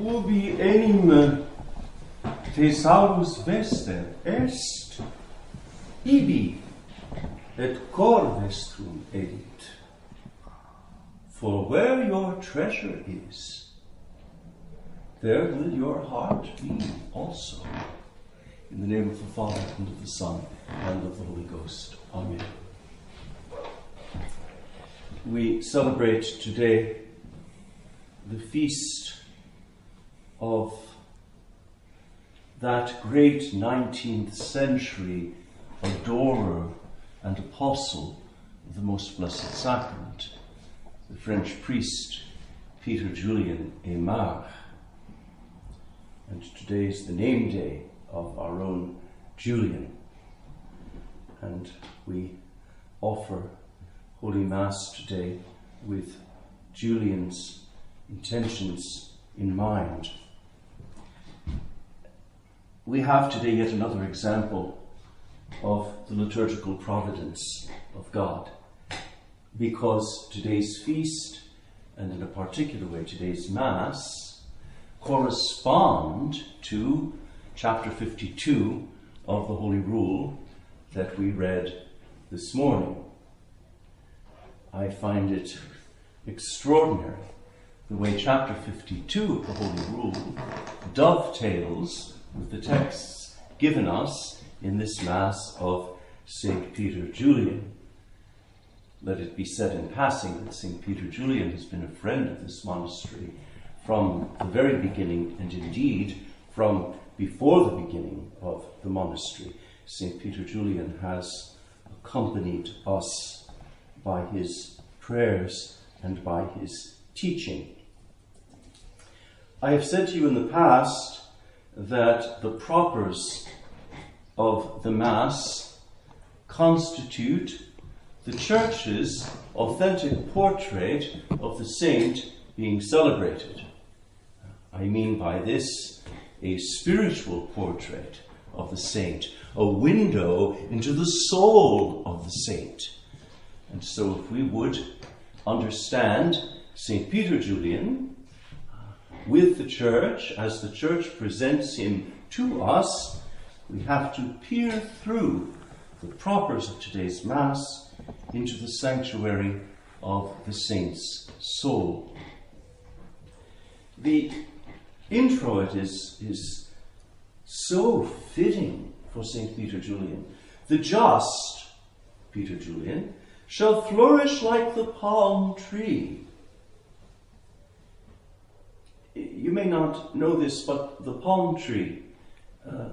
ubi enim thesaurus vester est, ibi et cor vestrum edit. For where your treasure is, there will your heart be also. In the name of the Father, and of the Son, and of the Holy Ghost. Amen. We celebrate today the feast of that great 19th century adorer and apostle of the Most Blessed Sacrament, the French priest Peter Julian Eymard. And today is the name day of our own Julian. And we offer Holy Mass today with Julian's intentions in mind. We have today yet another example of the liturgical providence of God because today's feast, and in a particular way today's Mass, correspond to chapter 52 of the Holy Rule that we read this morning. I find it extraordinary the way chapter 52 of the Holy Rule dovetails with the texts given us in this Mass of St. Peter Julian. Let it be said in passing that St. Peter Julian has been a friend of this monastery from the very beginning, and indeed from before the beginning of the monastery, St. Peter Julian has accompanied us by his prayers and by his teaching. I have said to you in the past that the propers of the Mass constitute the Church's authentic portrait of the saint being celebrated. I mean by this a spiritual portrait of the saint, a window into the soul of the saint. And so, if we would understand St. Peter Julian uh, with the church as the church presents him to us, we have to peer through the propers of today's Mass into the sanctuary of the saint's soul. The introit is, is so fitting for St. Peter Julian. The just, Peter Julian, shall flourish like the palm tree. You may not know this, but the palm tree, uh,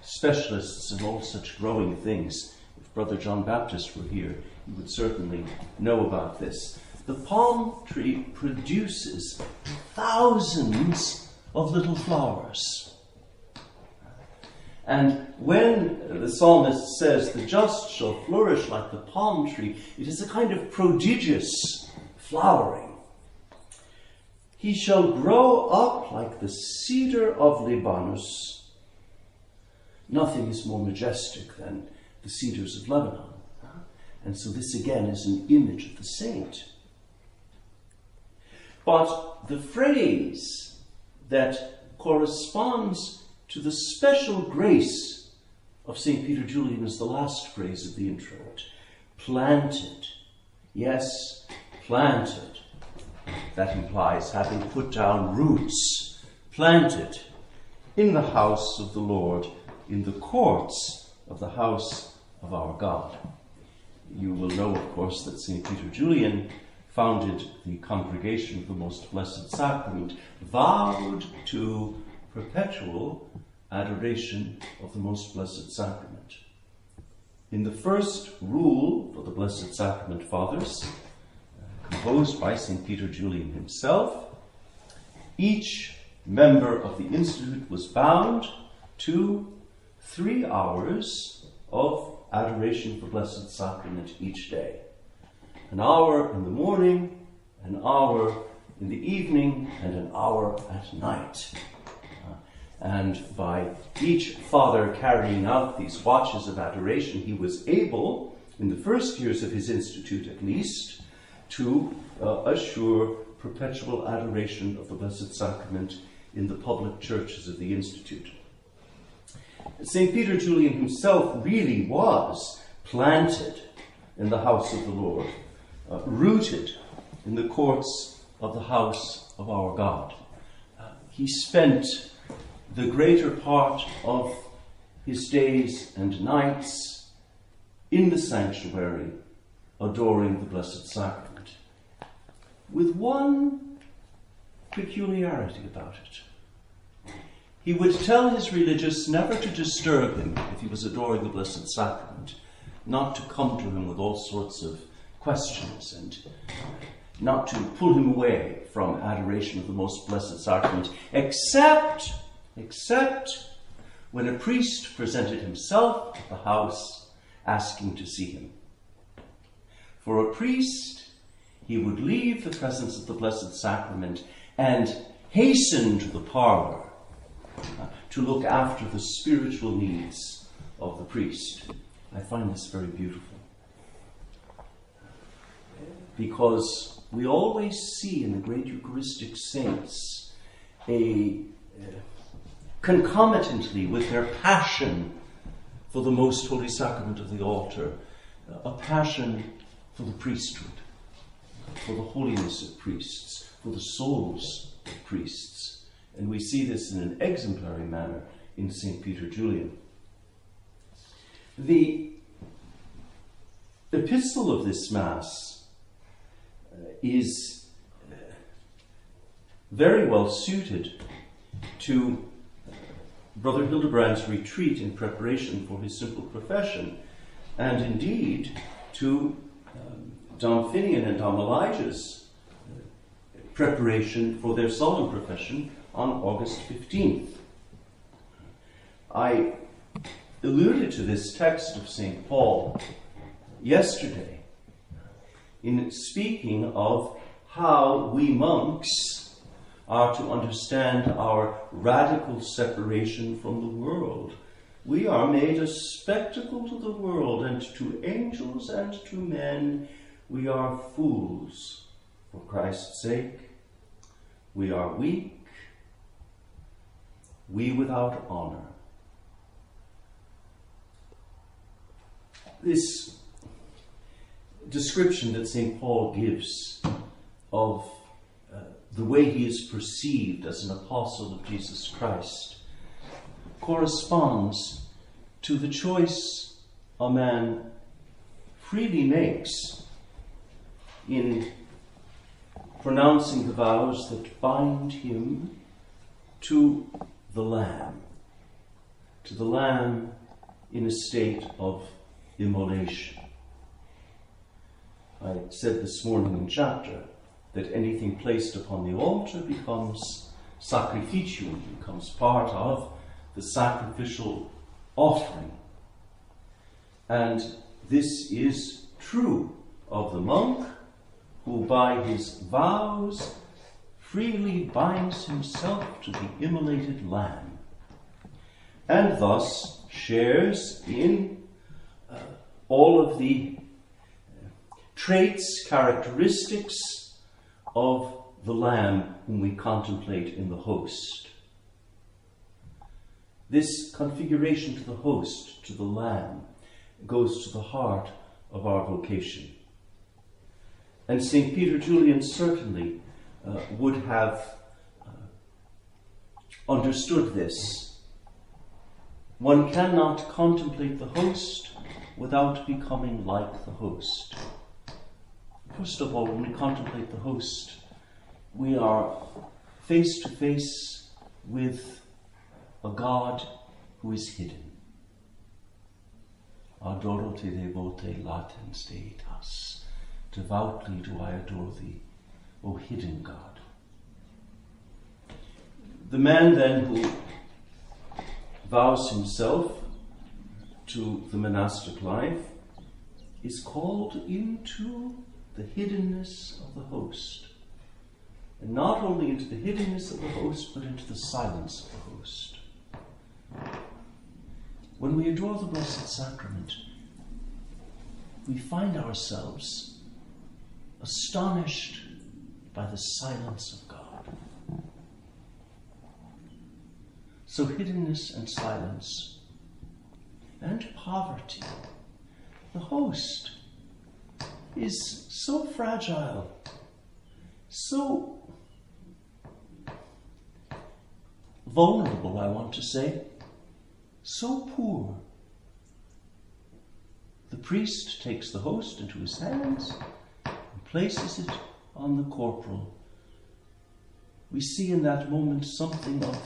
specialists in all such growing things, if Brother John Baptist were here, he would certainly know about this. The palm tree produces thousands of little flowers. And when the psalmist says, The just shall flourish like the palm tree, it is a kind of prodigious flowering. He shall grow up like the cedar of Libanus. Nothing is more majestic than the cedars of Lebanon. And so, this again is an image of the saint. But the phrase that corresponds to the special grace of St. Peter Julian is the last phrase of the introit. Planted. Yes, planted. That implies having put down roots, planted in the house of the Lord, in the courts of the house of our God. You will know, of course, that St. Peter Julian founded the Congregation of the Most Blessed Sacrament, vowed to perpetual adoration of the Most Blessed Sacrament. In the first rule for the Blessed Sacrament Fathers, composed by St. Peter Julian himself, each member of the Institute was bound to three hours of adoration for Blessed Sacrament each day an hour in the morning, an hour in the evening, and an hour at night. Uh, and by each father carrying out these watches of adoration, he was able, in the first years of his institute at least, to uh, assure perpetual adoration of the Blessed Sacrament in the public churches of the Institute. St. Peter Julian himself really was planted in the house of the Lord, uh, rooted in the courts of the house of our God. Uh, he spent the greater part of his days and nights in the sanctuary adoring the Blessed Sacrament, with one peculiarity about it. He would tell his religious never to disturb him if he was adoring the Blessed Sacrament, not to come to him with all sorts of questions and not to pull him away from adoration of the most blessed sacrament, except, except when a priest presented himself at the house asking to see him. For a priest, he would leave the presence of the Blessed Sacrament and hasten to the parlor uh, to look after the spiritual needs of the priest. I find this very beautiful. Because we always see in the great Eucharistic saints a uh, concomitantly with their passion for the most holy sacrament of the altar, a passion for the priesthood, for the holiness of priests, for the souls of priests. And we see this in an exemplary manner in St. Peter Julian. The epistle of this Mass uh, is uh, very well suited to uh, Brother Hildebrand's retreat in preparation for his simple profession, and indeed to Dom Finian and Dom Elijah's uh, preparation for their solemn profession on August 15th. I alluded to this text of St. Paul yesterday in speaking of how we monks are to understand our radical separation from the world. We are made a spectacle to the world, and to angels and to men, we are fools for Christ's sake. We are weak, we without honor. this description that St. Paul gives of uh, the way he is perceived as an apostle of Jesus Christ corresponds to the choice a man freely makes in pronouncing the vows that bind him to the Lamb, to the Lamb in a state of immolation. I said this morning in chapter that anything placed upon the altar becomes sacrificium, becomes part of the sacrificial offering. And this is true of the monk who by his vows freely binds himself to the immolated lamb and thus shares in uh, all of the uh, traits, characteristics of the Lamb whom we contemplate in the host. This configuration to the host, to the Lamb, goes to the heart of our vocation. And St. Peter Julian certainly uh, would have uh, understood this. One cannot contemplate the host without becoming like the host. First of all, when we contemplate the host, we are face to face with a God who is hidden. Adoro te devote latens deitas. Devoutly do I adore thee, O hidden God. The man then who vows himself to the monastic life is called into the hiddenness of the host. And not only into the hiddenness of the host, but into the silence of the host. When we adore the Blessed Sacrament, we find ourselves astonished by the silence of God. So, hiddenness and silence and poverty. The host is so fragile, so vulnerable, I want to say, so poor. The priest takes the host into his hands and places it on the corporal. We see in that moment something of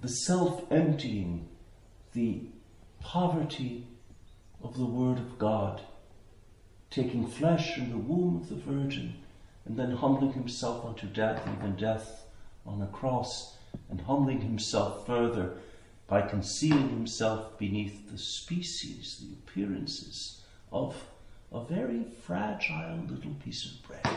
the self emptying, the poverty of the Word of God, taking flesh in the womb of the Virgin, and then humbling himself unto death, even death on a cross, and humbling himself further by concealing himself beneath the species, the appearances of a very fragile little piece of bread.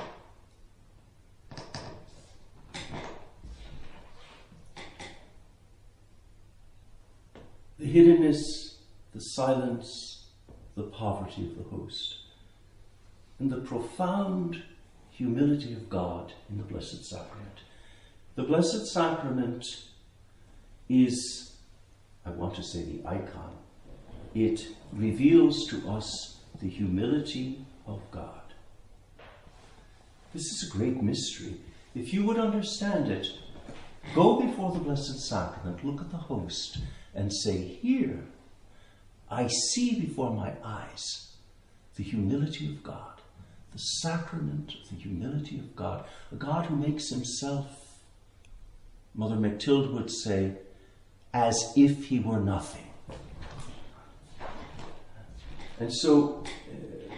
The hiddenness, the silence, the poverty of the host, and the profound humility of God in the Blessed Sacrament. The Blessed Sacrament is I want to say the icon. It reveals to us the humility of God. This is a great mystery. If you would understand it, go before the Blessed Sacrament, look at the host, and say, Here, I see before my eyes the humility of God, the sacrament of the humility of God, a God who makes himself, Mother Mectilde would say, as if he were nothing. And so, uh,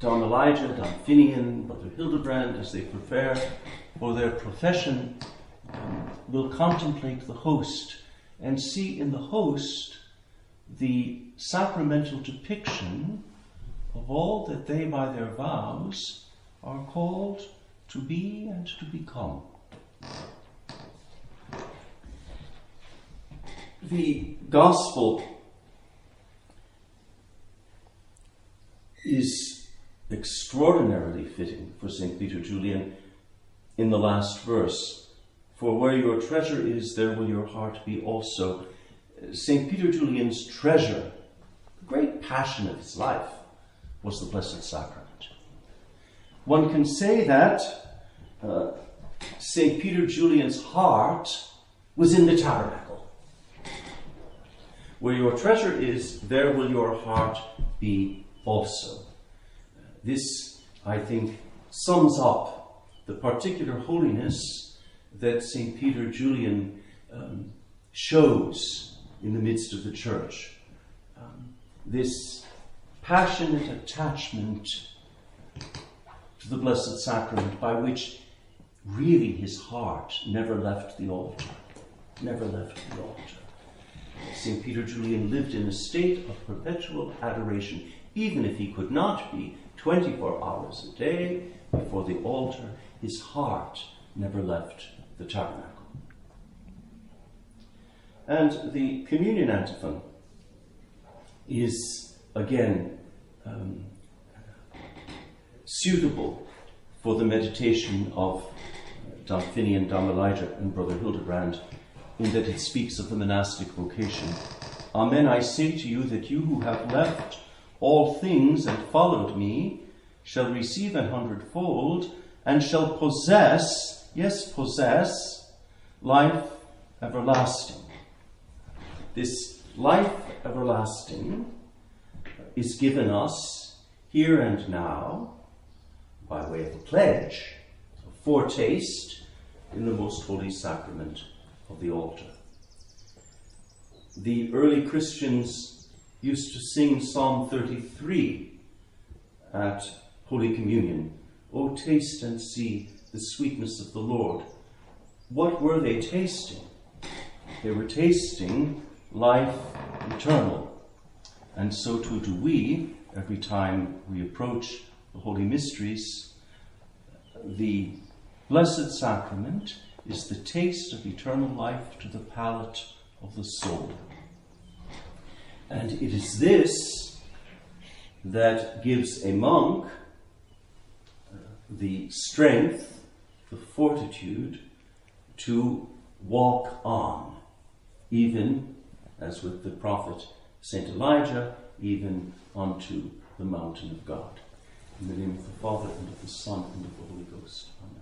Dom Elijah, Dom Finian, Brother Hildebrand, as they prepare for their profession, um, will contemplate the host and see in the host the sacramental depiction of all that they, by their vows, are called to be and to become. the gospel is extraordinarily fitting for St. Peter Julian in the last verse. For where your treasure is, there will your heart be also. St. Peter Julian's treasure, the great passion of his life, was the Blessed Sacrament. One can say that uh, St. Peter Julian's heart was in the tabernacle. Where your treasure is, there will your heart be also. This, I think, sums up the particular holiness that St. Peter Julian um, shows in the midst of the church. Um, this passionate attachment to the Blessed Sacrament by which really his heart never left the altar. Never left the altar. St. Peter Julian lived in a state of perpetual adoration, even if he could not be 24 hours a day before the altar, his heart never left the tabernacle. And the communion antiphon is again um, suitable for the meditation of Dom Finian, Dom Elijah, and Brother Hildebrand in that it speaks of the monastic vocation. Amen, I say to you that you who have left all things that followed me shall receive an hundredfold and shall possess, yes, possess, life everlasting. This life everlasting is given us here and now by way of a pledge, a foretaste in the most holy sacrament of the altar. The early Christians used to sing Psalm 33 at Holy Communion. Oh, taste and see the sweetness of the Lord. What were they tasting? They were tasting life eternal. And so too do we every time we approach the Holy Mysteries. The Blessed Sacrament is the taste of eternal life to the palate of the soul. And it is this that gives a monk uh, the strength the fortitude to walk on, even as with the prophet St. Elijah, even unto the mountain of God. In the name of the Father, and of the Son, and of the Holy Ghost. Amen.